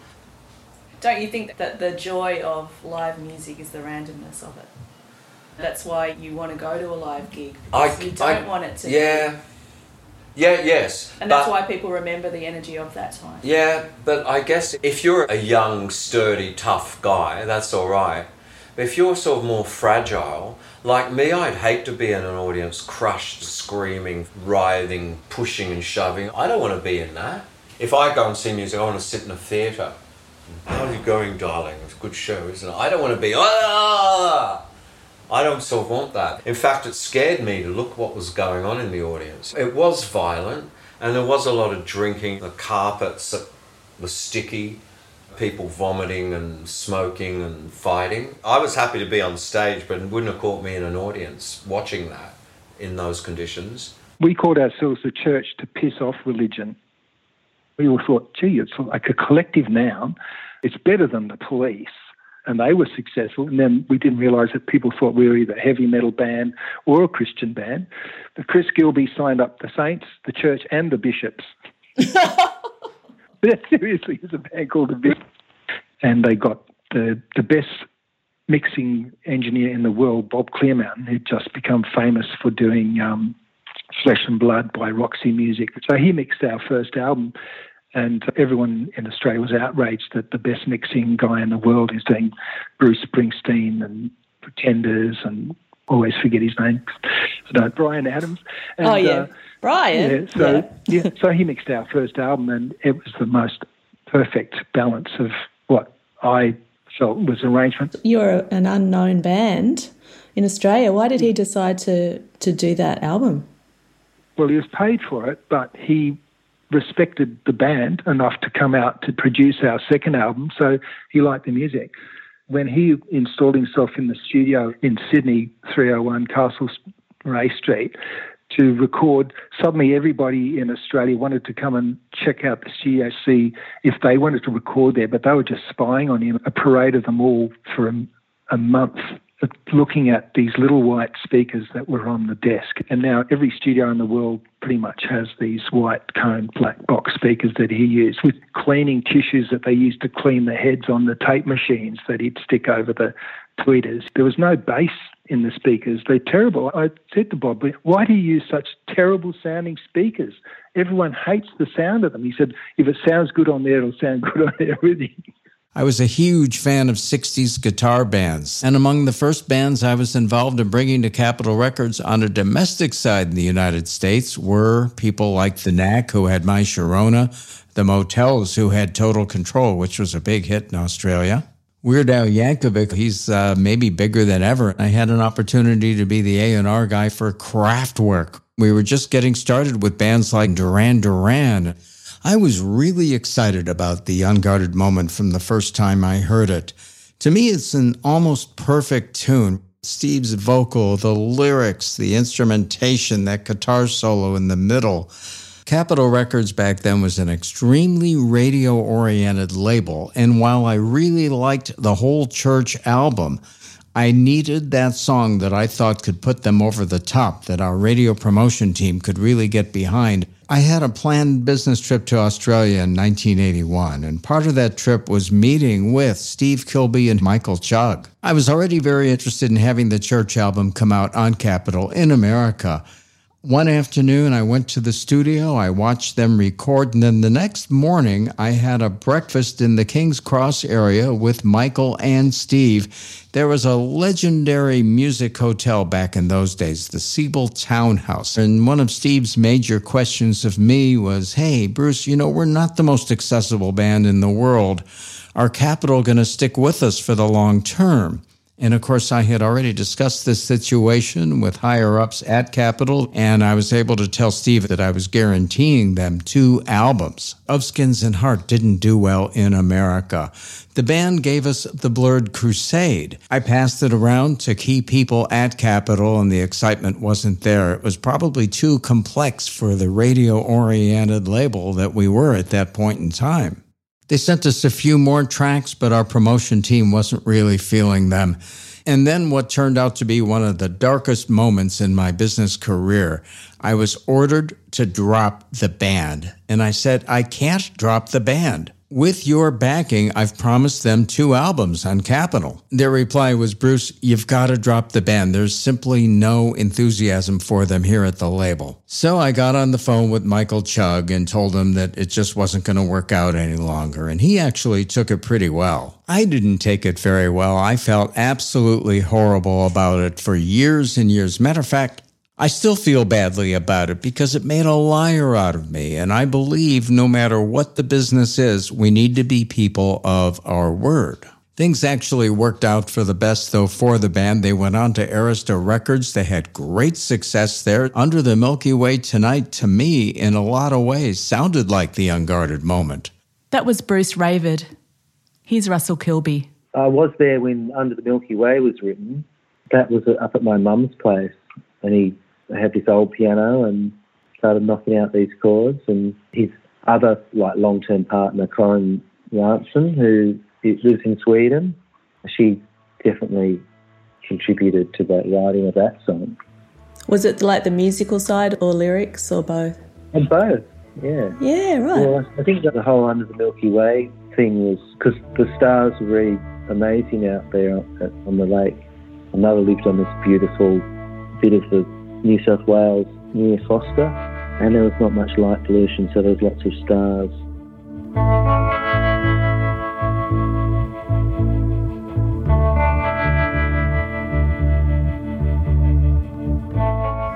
Don't you think that the joy of live music is the randomness of it? That's why you want to go to a live gig. I- you don't I- want it to. Yeah. Yeah, yes. And that's but- why people remember the energy of that time. Yeah, but I guess if you're a young, sturdy, tough guy, that's all right. But if you're sort of more fragile, like me, I'd hate to be in an audience crushed, screaming, writhing, pushing and shoving. I don't want to be in that. If I go and see music, I want to sit in a theatre. How are you going, darling? It's a good show, isn't it? I don't want to be, ah! I don't of want that. In fact, it scared me to look what was going on in the audience. It was violent, and there was a lot of drinking. The carpets were sticky, people vomiting and smoking and fighting. I was happy to be on stage, but it wouldn't have caught me in an audience watching that in those conditions. We called ourselves the church to piss off religion. We all thought, gee, it's like a collective noun. It's better than the police. And they were successful. And then we didn't realise that people thought we were either a heavy metal band or a Christian band. But Chris Gilbey signed up the Saints, the church, and the bishops. But seriously, it's a band called the Bishops. And they got the, the best mixing engineer in the world, Bob Clearmountain, who'd just become famous for doing um, Flesh and Blood by Roxy Music. So he mixed our first album, and everyone in Australia was outraged that the best mixing guy in the world is doing Bruce Springsteen and Pretenders and always forget his name. No, Bryan Adams. And, oh, yeah. uh, Bryan. yeah, so yeah. so he mixed our first album, and it was the most perfect balance of what I felt was arrangement. You're an unknown band in Australia. Why did he decide to, to do that album? Well, he was paid for it, but he respected the band enough to come out to produce our second album, so he liked the music. When he installed himself in the studio in Sydney, 301 Castle Ray Street, to record, suddenly everybody in Australia wanted to come and check out the studio, see if they wanted to record there, but they were just spying on him. A parade of them all for a, a month looking at these little white speakers that were on the desk. And now every studio in the world pretty much has these white cone black box speakers that he used with cleaning tissues that they used to clean the heads on the tape machines that he'd stick over the tweeters. There was no bass in the speakers. They're terrible. I said to Bob, why do you use such terrible sounding speakers? Everyone hates the sound of them. He said, if it sounds good on there, it'll sound good on everything. I was a huge fan of 60s guitar bands, and among the first bands I was involved in bringing to Capitol Records on a domestic side in the United States were people like The Knack, who had My Sharona, the Motels, who had Total Control, which was a big hit in Australia. Weird Al Yankovic, he's uh, maybe bigger than ever. I had an opportunity to be the A&R guy for Kraftwerk. We were just getting started with bands like Duran Duran. I was really excited about the Unguarded Moment from the first time I heard it. To me, it's an almost perfect tune. Steve's vocal, the lyrics, the instrumentation, that guitar solo in the middle. Capitol Records back then was an extremely radio oriented label, and while I really liked the whole church album, I needed that song that I thought could put them over the top, that our radio promotion team could really get behind. I had a planned business trip to Australia in 1981, and part of that trip was meeting with Steve Kilbey and Michael Chugg. I was already very interested in having the church album come out on Capitol in America. One afternoon, I went to the studio, I watched them record, and then the next morning, I had a breakfast in the King's Cross area with Michael and Steve. There was a legendary music hotel back in those days, the Sebel Townhouse. And one of Steve's major questions of me was Hey, Bruce, you know, we're not the most accessible band in the world. Are Capitol going to stick with us for the long term? And of course, I had already discussed this situation with higher ups at Capitol, and I was able to tell Steve that I was guaranteeing them two albums. Of Skins and Heart didn't do well in America. The band gave us The Blurred Crusade. I passed it around to key people at Capitol, and the excitement wasn't there. It was probably too complex for the radio oriented label that we were at that point in time. They sent us a few more tracks, but our promotion team wasn't really feeling them. And then what turned out to be one of the darkest moments in my business career. I was ordered to drop the band. And I said, I can't drop the band. With your backing, I've promised them two albums on Capitol. Their reply was, Bruce, you've got to drop the band. There's simply no enthusiasm for them here at the label. So I got on the phone with Michael Chugg and told him that it just wasn't going to work out any longer. And he actually took it pretty well. I didn't take it very well. I felt absolutely horrible about it for years and years. Matter of fact, I still feel badly about it because it made a liar out of me. And I believe no matter what the business is, we need to be people of our word. Things actually worked out for the best, though, for the band. They went on to Arista Records. They had great success there. Under the Milky Way tonight, to me, in a lot of ways, sounded like the unguarded moment. That was Bruce Ravid. Here's Russell Kilbey. I was there when Under the Milky Way was written. That was up at my mum's place, and he had this old piano and started knocking out these chords. And his other like long-term partner, Karin Jansson, who lives in Sweden, she definitely contributed to the writing of that song. Was it like the musical side or lyrics or both? And both, yeah. Yeah, right. Well, I think that the whole Under the Milky Way thing was because the stars were really amazing out there on the lake. My mother lived on this beautiful bit of the New South Wales near Forster, and there was not much light pollution, so there was lots of stars.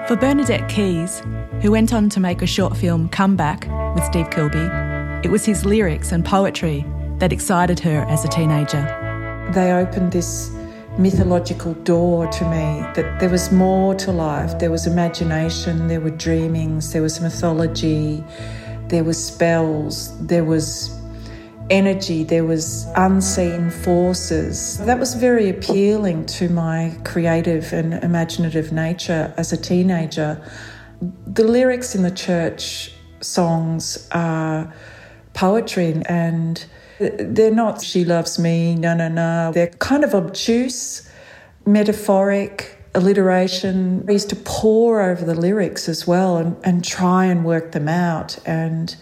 For Bernadette Keys, who went on to make a short film Comeback with Steve Kilbey, it was his lyrics and poetry that excited her as a teenager. They opened this mythological door to me that there was more to life. There was imagination, there were dreamings, there was mythology, there was spells, there was energy, there was unseen forces. That was very appealing to my creative and imaginative nature as a teenager. The lyrics in the church songs are poetry and they're not she loves me, no, no, no. They're kind of obtuse, metaphoric, alliteration. I used to pore over the lyrics as well and, and try and work them out. And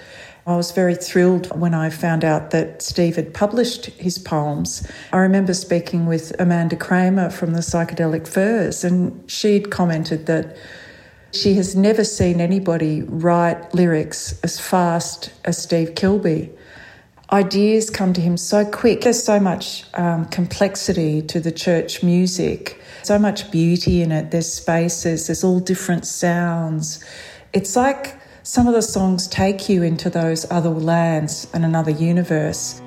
I was very thrilled when I found out that Steve had published his poems. I remember speaking with Amanda Kramer from the Psychedelic Furs, and she'd commented that she has never seen anybody write lyrics as fast as Steve Kilbey ideas come to him so quick. There's so much um, complexity to the church music, so much beauty in it. There's spaces, there's all different sounds. It's like some of the songs take you into those other lands and another universe.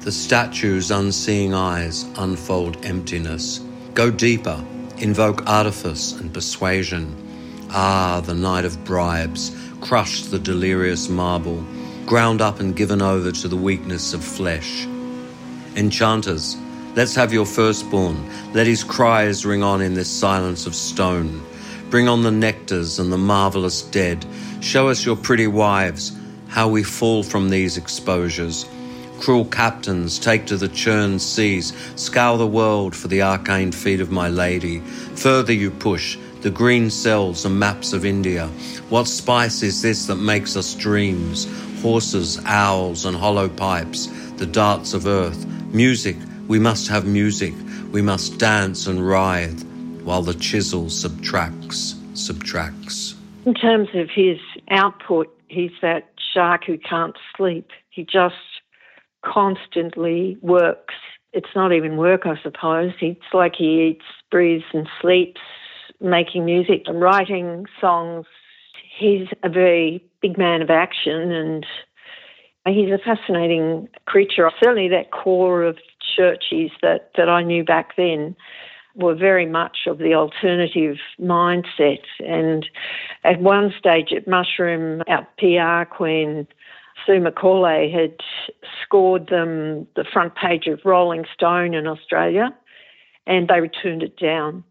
The statue's unseeing eyes unfold emptiness. Go deeper, invoke artifice and persuasion. Ah, the night of bribes, crush the delirious marble ground up and given over to the weakness of flesh. Enchanters, let's have your firstborn. Let his cries ring on in this silence of stone. Bring on the nectars and the marvellous dead. Show us your pretty wives, how we fall from these exposures. Cruel captains, take to the churned seas, scour the world for the arcane feet of my lady. Further you push, the green cells and maps of India. What spice is this that makes us dreams? Horses, owls, and hollow pipes, the darts of earth. Music, we must have music. We must dance and writhe while the chisel subtracts, subtracts. In terms of his output, he's that shark who can't sleep. He just constantly works. It's not even work, I suppose. It's like he eats, breathes, and sleeps making music and writing songs. He's a very big man of action and he's a fascinating creature. Certainly, that core of churches that, that I knew back then were very much of the alternative mindset. And at one stage at Mushroom, our PR queen, Sue McCauley, had scored them the front page of Rolling Stone in Australia, and they returned it down.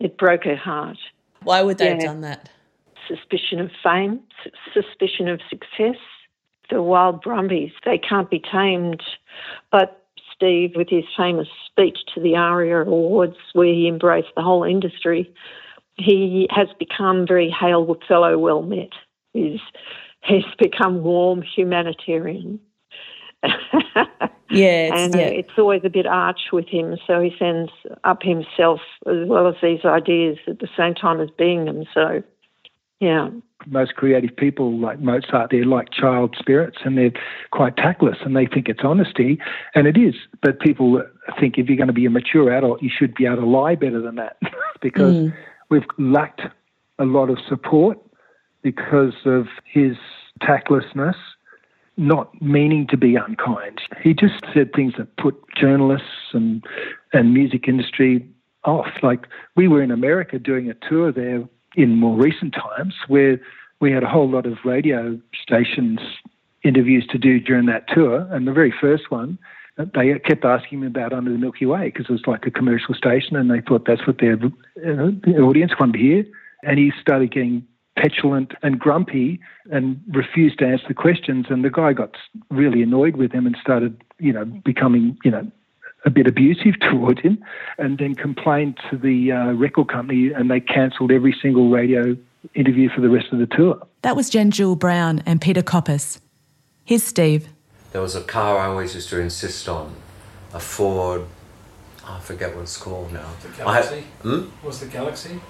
It broke her heart. Why would they yeah. have done that? Suspicion of fame, suspicion of success. The wild Brumbies, they can't be tamed. But Steve, with his famous speech to the ARIA Awards, where he embraced the whole industry, he has become very hail fellow well met. He's he's become warm humanitarian. Yeah, and yeah. it's always a bit arch with him, so he sends up himself as well as these ideas at the same time as being them. So, yeah. Most creative people like Mozart, they're like child spirits and they're quite tactless and they think it's honesty, and it is. But people think if you're going to be a mature adult, you should be able to lie better than that because Mm. we've lacked a lot of support because of his tactlessness, not meaning to be unkind. He just said things that put journalists and and music industry off. Like we were in America doing a tour there in more recent times where we had a whole lot of radio stations interviews to do during that tour, and the very first one they kept asking me about Under the Milky Way because it was like a commercial station, and they thought that's what their audience wanted to hear. And he started getting petulant and grumpy and refused to answer the questions. And the guy got really annoyed with him and started, you know, becoming, you know, a bit abusive toward him, and then complained to the uh, record company, and they cancelled every single radio interview for the rest of the tour. That was Jen Jewel Brown and Peter Koppes. Here's Steve. There was a car I always used to insist on, a Ford. I forget what it's called now. The I had- Galaxy? hmm? Was the Galaxy?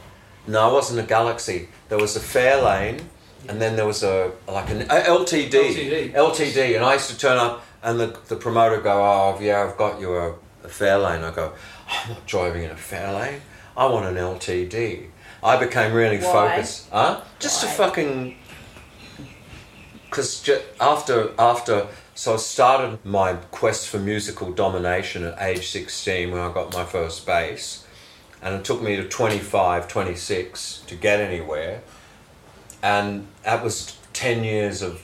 No, it wasn't a Galaxy. There was a Fairlane, and then there was a like an a LTD, LTD. LTD, and I used to turn up, and the the promoter go, "Oh, yeah, I've got you a, a Fairlane." I go, "I'm not driving in a Fairlane. I want an LTD." I became really Why? focused, huh? Just to fucking because after after so I started my quest for musical domination at age 16 when I got my first bass and it took me to 25 26 to get anywhere and that was 10 years of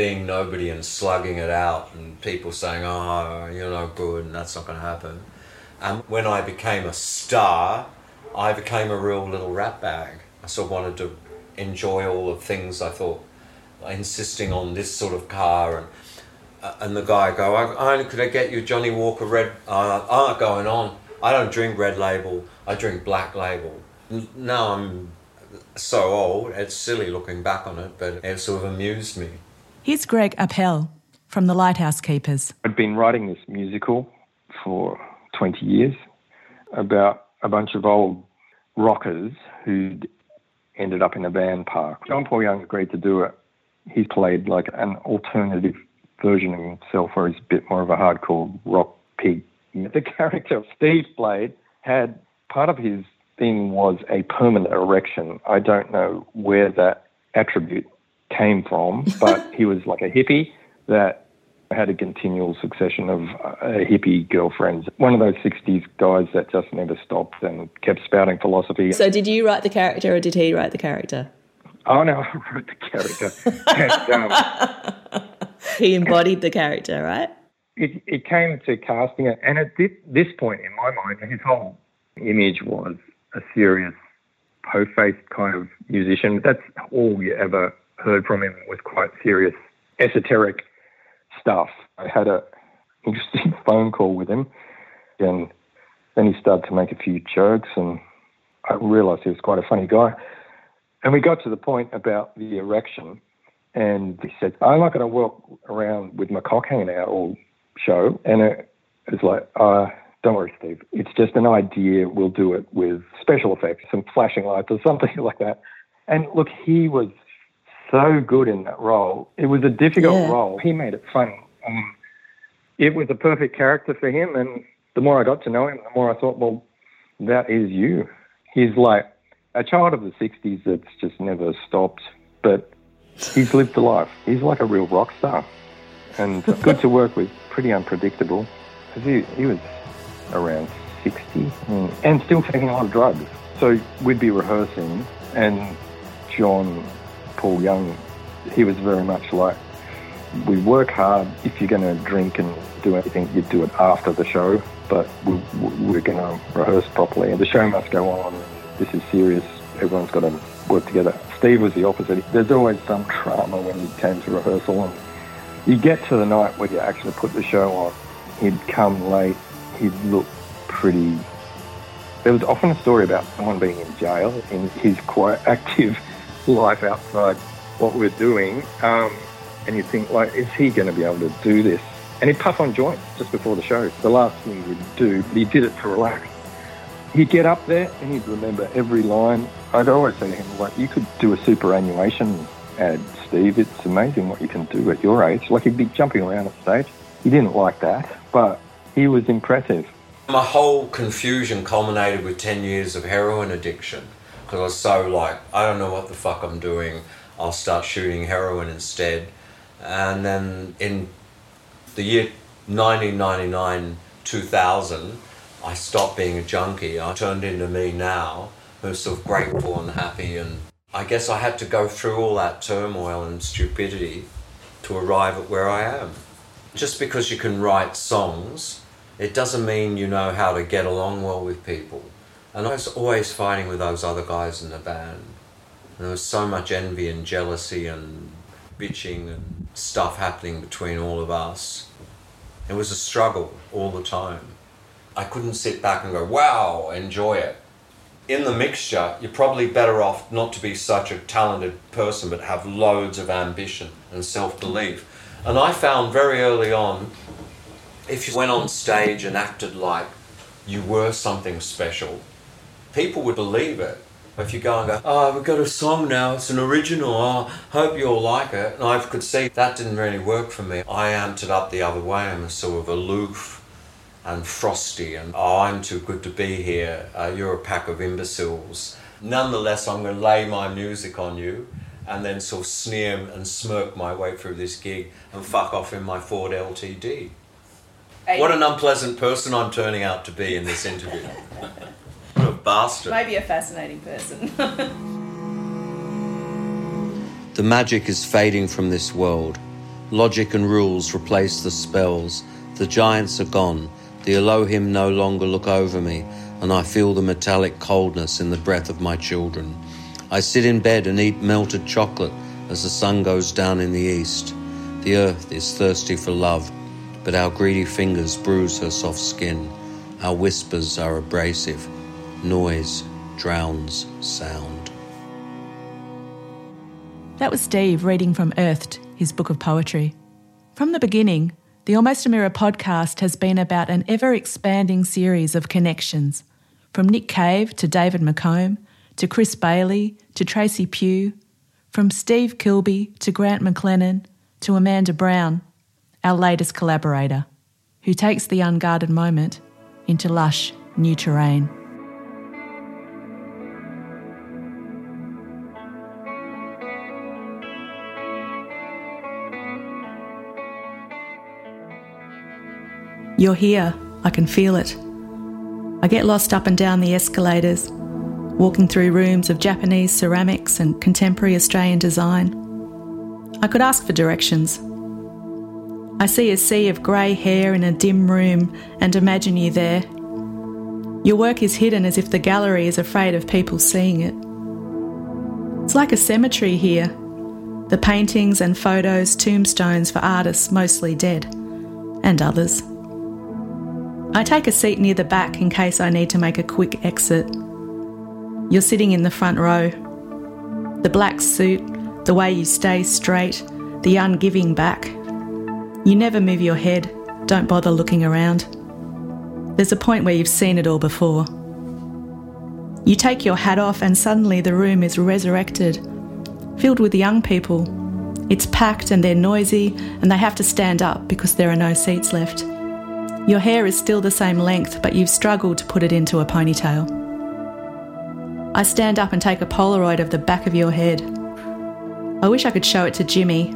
being nobody and slugging it out and people saying oh you're no good and that's not going to happen. And when I became a star I became a real little rat bag. I sort of wanted to enjoy all the things I thought insisting on this sort of car and uh, and the guy go I, I could I get you Johnnie Walker red uh, not going on. I don't drink red label. I drink black label. Now I'm so old it's silly looking back on it but it sort of amused me Here's Greg Appel from the Lighthouse Keepers. I'd been writing this musical for 20 years about a bunch of old rockers who'd ended up in a van park. John Paul Young agreed to do it. He played like an alternative version of himself where he's a bit more of a hardcore rock pig. The character Steve played had part of his thing was a permanent erection. I don't know where that attribute came from, but he was like a hippie that had a continual succession of uh, hippie girlfriends. One of those 60s guys that just never stopped and kept spouting philosophy. So, did you write the character or did he write the character? Oh no, I wrote the character. and, um, He embodied the character, right? it, it came to casting it, and at thi- this point in my mind, his whole image was a serious, po-faced kind of musician. That's all you ever heard from him was quite serious, esoteric stuff. I had a interesting phone call with him, and then he started to make a few jokes, and I realised he was quite a funny guy. And we got to the point about the erection, and he said, "I'm not going to walk around with my cock hanging out all show." And it was like, uh, "Don't worry, Steve. It's just an idea. We'll do it with special effects, some flashing lights or something like that." And look, he was so good in that role. It was a difficult Yeah. role. He made it funny. Um, it was a perfect character for him, and the more I got to know him, the more I thought, well, that is you. He's like a child of the 60s that's just never stopped, but he's lived a life. He's like a real rock star and good to work with, pretty unpredictable. 'Cause he, he was around 60 and, and still taking a lot of drugs. So we'd be rehearsing, and John Paul Young, he was very much like, we work hard. If you're going to drink and do anything, you do it after the show, but we, we're going to rehearse properly, and the show must go on. This is serious. Everyone's got to work together. Steve was the opposite. There's always some trauma when he came to rehearsal, and you get to the night where you actually put the show on. He'd come late. He'd look pretty. There was often a story about someone being in jail in his quite active life outside what we're doing, um, and you think, like, is he going to be able to do this? And he'd puff on joints just before the show. The last thing he'd do, but he did it to relax. He'd get up there and he'd remember every line. I'd always say to him, like, you could do a superannuation ad, Steve. It's amazing what you can do at your age. Like, he'd be jumping around at stage. He didn't like that, but he was impressive. My whole confusion culminated with 10 years of heroin addiction because I was so like, I don't know what the fuck I'm doing. I'll start shooting heroin instead. And then in the year 1999 2000, I stopped being a junkie. I turned into me now, who's sort of grateful and happy. And I guess I had to go through all that turmoil and stupidity to arrive at where I am. Just because you can write songs, it doesn't mean you know how to get along well with people. And I was always fighting with those other guys in the band. And there was so much envy and jealousy and bitching and stuff happening between all of us. It was a struggle all the time. I couldn't sit back and go, wow, enjoy it. In the mixture, you're probably better off not to be such a talented person, but have loads of ambition and self belief. And I found very early on, if you went on stage and acted like you were something special, people would believe it. If you go and go, oh, we've got a song now, it's an original, oh, hope you all like it. And I could see that didn't really work for me. I amped it up the other way. I'm sort of aloof and frosty and, oh, I'm too good to be here. Uh, you're a pack of imbeciles. Nonetheless, I'm going to lay my music on you and then sort of sneer and smirk my way through this gig and fuck off in my Ford LTD. What an unpleasant person I'm turning out to be in this interview. what a bastard. Maybe a fascinating person. The magic is fading from this world. Logic and rules replace the spells. The giants are gone. The Elohim no longer look over me, and I feel the metallic coldness in the breath of my children. I sit in bed and eat melted chocolate as the sun goes down in the east. The earth is thirsty for love, but our greedy fingers bruise her soft skin. Our whispers are abrasive. Noise drowns sound. That was Steve reading from Earthed, his book of poetry. From the beginning, the Almost a Mirror podcast has been about an ever expanding series of connections. From Nick Cave to David McComb, to Chris Bailey, to Tracy Pugh, from Steve Kilbey to Grant McLennan, to Amanda Brown, our latest collaborator, who takes the unguarded moment into lush new terrain. You're here, I can feel it. I get lost up and down the escalators, walking through rooms of Japanese ceramics and contemporary Australian design. I could ask for directions. I see a sea of grey hair in a dim room and imagine you there. Your work is hidden as if the gallery is afraid of people seeing it. It's like a cemetery here. The paintings and photos, tombstones for artists mostly dead, and others. I take a seat near the back in case I need to make a quick exit. You're sitting in the front row. The black suit, the way you stay straight, the ungiving back. You never move your head, don't bother looking around. There's a point where you've seen it all before. You take your hat off, and suddenly the room is resurrected, filled with young people. It's packed and they're noisy, and they have to stand up because there are no seats left. Your hair is still the same length, but you've struggled to put it into a ponytail. I stand up and take a Polaroid of the back of your head. I wish I could show it to Jimmy.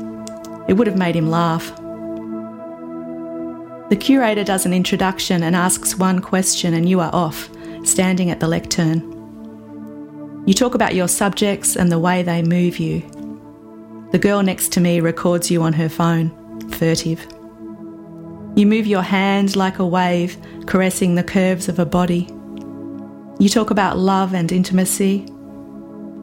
It would have made him laugh. The curator does an introduction and asks one question, and you are off, standing at the lectern. You talk about your subjects and the way they move you. The girl next to me records you on her phone, furtive. You move your hand like a wave, caressing the curves of a body. You talk about love and intimacy.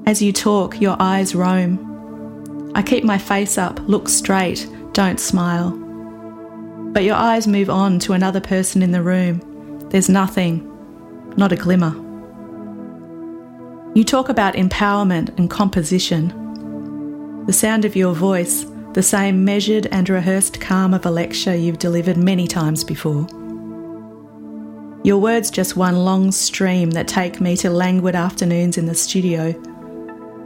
As you talk, your eyes roam. I keep my face up, look straight, don't smile. But your eyes move on to another person in the room. There's nothing, not a glimmer. You talk about empowerment and composition. The sound of your voice, the same measured and rehearsed calm of a lecture you've delivered many times before. Your words just one long stream that take me to languid afternoons in the studio,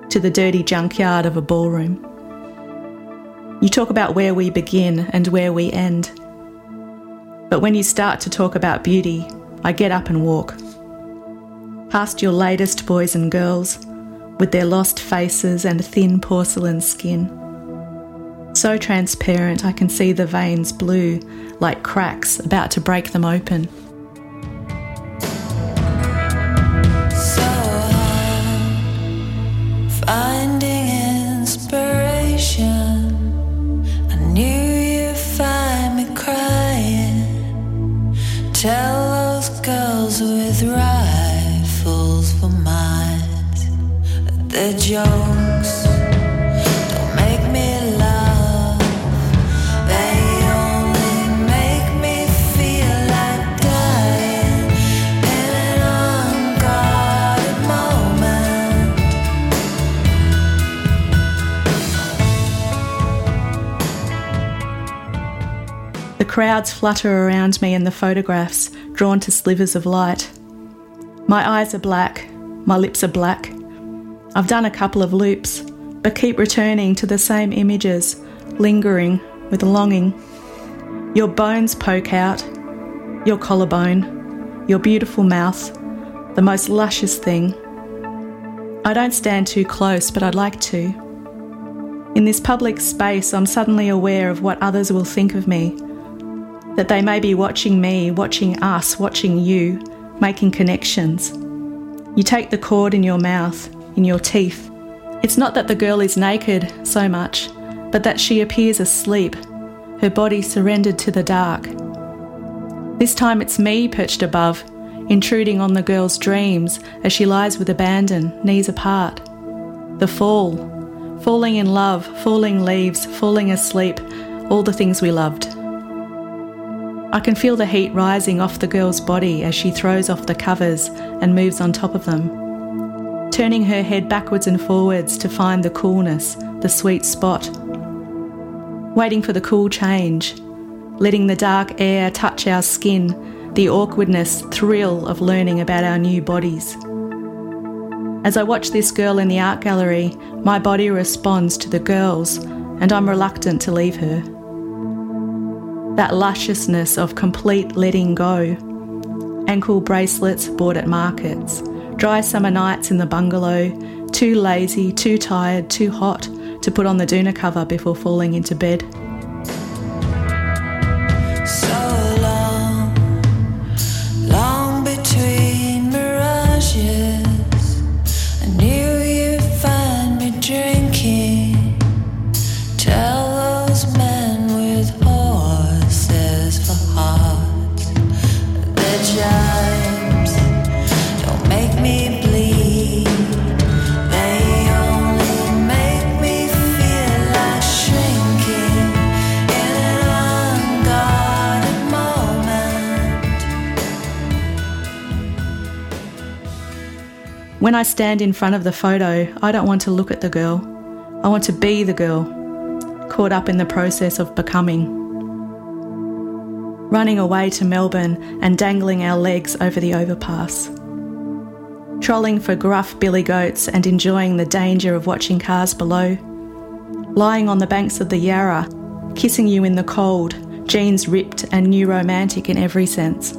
to the dirty junkyard of a ballroom. You talk about where we begin and where we end. But when you start to talk about beauty, I get up and walk. Past your latest boys and girls, with their lost faces and thin porcelain skin. So transparent I can see the veins blue, like cracks about to break them open. Tell those girls with rifles for minds that they're jokes. Crowds flutter around me in the photographs, drawn to slivers of light. My eyes are black, my lips are black. I've done a couple of loops, but keep returning to the same images, lingering with longing. Your bones poke out, your collarbone, your beautiful mouth, the most luscious thing. I don't stand too close, but I'd like to. In this public space, I'm suddenly aware of what others will think of me. That they may be watching me, watching us, watching you, making connections. You take the cord in your mouth, in your teeth. It's not that the girl is naked so much, but that she appears asleep, her body surrendered to the dark. This time it's me perched above, intruding on the girl's dreams as she lies with abandon, knees apart. The fall, falling in love, falling leaves, falling asleep, all the things we loved. I can feel the heat rising off the girl's body as she throws off the covers and moves on top of them, turning her head backwards and forwards to find the coolness, the sweet spot. Waiting for the cool change, letting the dark air touch our skin, the awkwardness, thrill of learning about our new bodies. As I watch this girl in the art gallery, my body responds to the girl's, and I'm reluctant to leave her that lusciousness of complete letting go. Ankle bracelets bought at markets, dry summer nights in the bungalow, too lazy, too tired, too hot to put on the doona cover before falling into bed. Stand in front of the photo, I don't want to look at the girl. I want to be the girl, caught up in the process of becoming. Running away to Melbourne and dangling our legs over the overpass. Trolling for gruff billy goats and enjoying the danger of watching cars below. Lying on the banks of the Yarra, kissing you in the cold, jeans ripped and new romantic in every sense.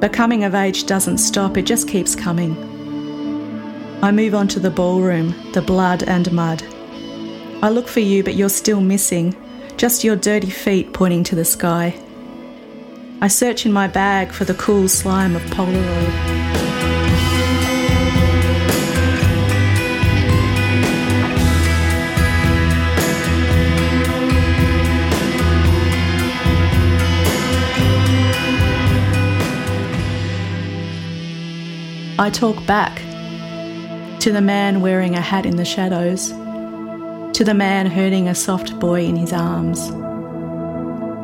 But coming of age doesn't stop, it just keeps coming. I move on to the ballroom, the blood and mud. I look for you, but you're still missing, just your dirty feet pointing to the sky. I search in my bag for the cool slime of Polaroid. I talk back to the man wearing a hat in the shadows, to the man herding a soft boy in his arms.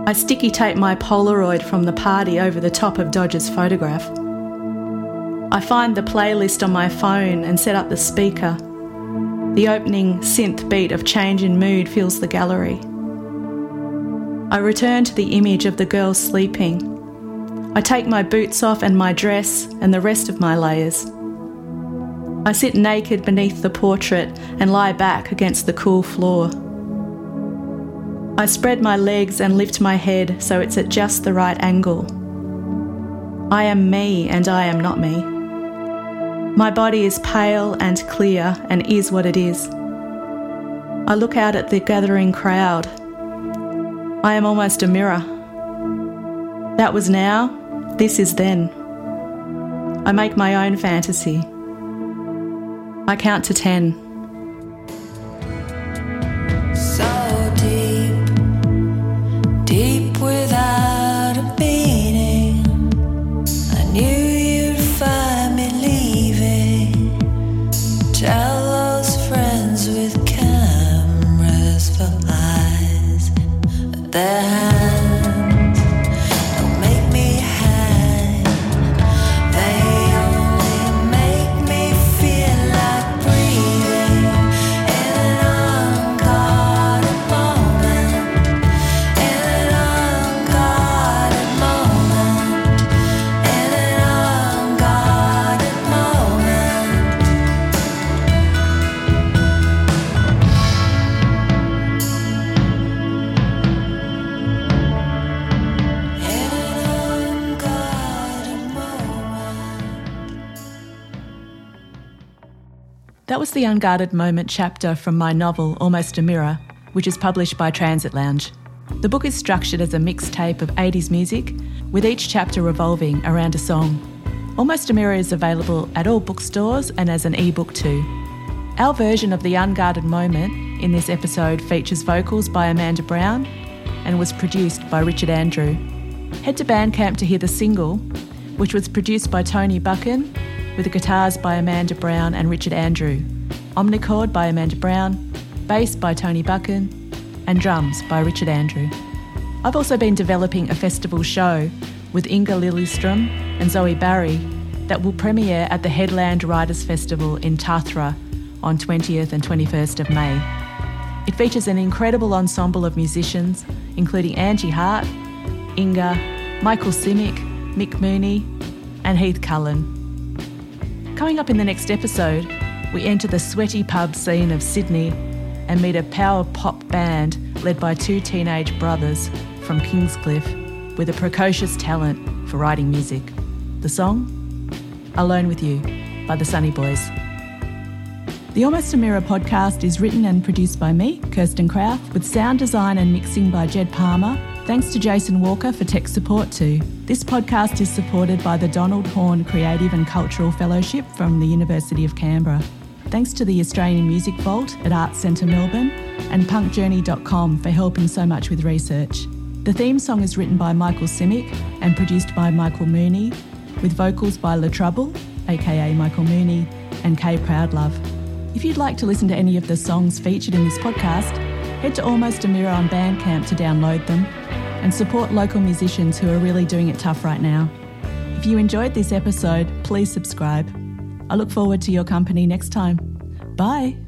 I sticky tape my Polaroid from the party over the top of Dodger's photograph. I find the playlist on my phone and set up the speaker. The opening synth beat of change in mood fills the gallery. I return to the image of the girl sleeping. I take my boots off and my dress and the rest of my layers. I sit naked beneath the portrait and lie back against the cool floor. I spread my legs and lift my head so it's at just the right angle. I am me and I am not me. My body is pale and clear and is what it is. I look out at the gathering crowd. I am almost a mirror. That was now, this is then. I make my own fantasy. I count to ten. So deep, deep without a. I knew you'd find me leaving. Friends with cameras for eyes. That was the Unguarded Moment chapter from my novel Almost a Mirror, which is published by Transit Lounge. The book is structured as a mixtape of 80s music, with each chapter revolving around a song. Almost a Mirror is available at all bookstores and as an ebook too. Our version of the Unguarded Moment in this episode features vocals by Amanda Brown and was produced by Richard Andrew. Head to Bandcamp to hear the single, which was produced by Tony Buchen, with the guitars by Amanda Brown and Richard Andrew, omnichord by Amanda Brown, bass by Tony Buchen, and drums by Richard Andrew. I've also been developing a festival show with Inga Liljeström and Zoe Barry that will premiere at the Headland Writers Festival in Tathra on 20th and 21st of May. It features an incredible ensemble of musicians, including Angie Hart, Inga, Michael Simic, Mick Mooney, and Heath Cullen. Coming up in the next episode, we enter the sweaty pub scene of Sydney and meet a power pop band led by two teenage brothers from Kingscliff with a precocious talent for writing music. The song? Alone with You by the Sunnyboys. The Almost a Mirror podcast is written and produced by me, Kirsten Krauth, with sound design and mixing by Jed Palmer. Thanks to Jason Walker for tech support too. This podcast is supported by the Donald Horne Creative and Cultural Fellowship from the University of Canberra. Thanks to the Australian Music Vault at Arts Centre Melbourne and punkjourney.com for helping so much with research. The theme song is written by Michael Simic and produced by Michael Mooney, with vocals by La Trouble, aka Michael Mooney, and Kay Proudlove. If you'd like to listen to any of the songs featured in this podcast, head to Almost a Mirror on Bandcamp to download them and support local musicians who are really doing it tough right now. If you enjoyed this episode, please subscribe. I look forward to your company next time. Bye.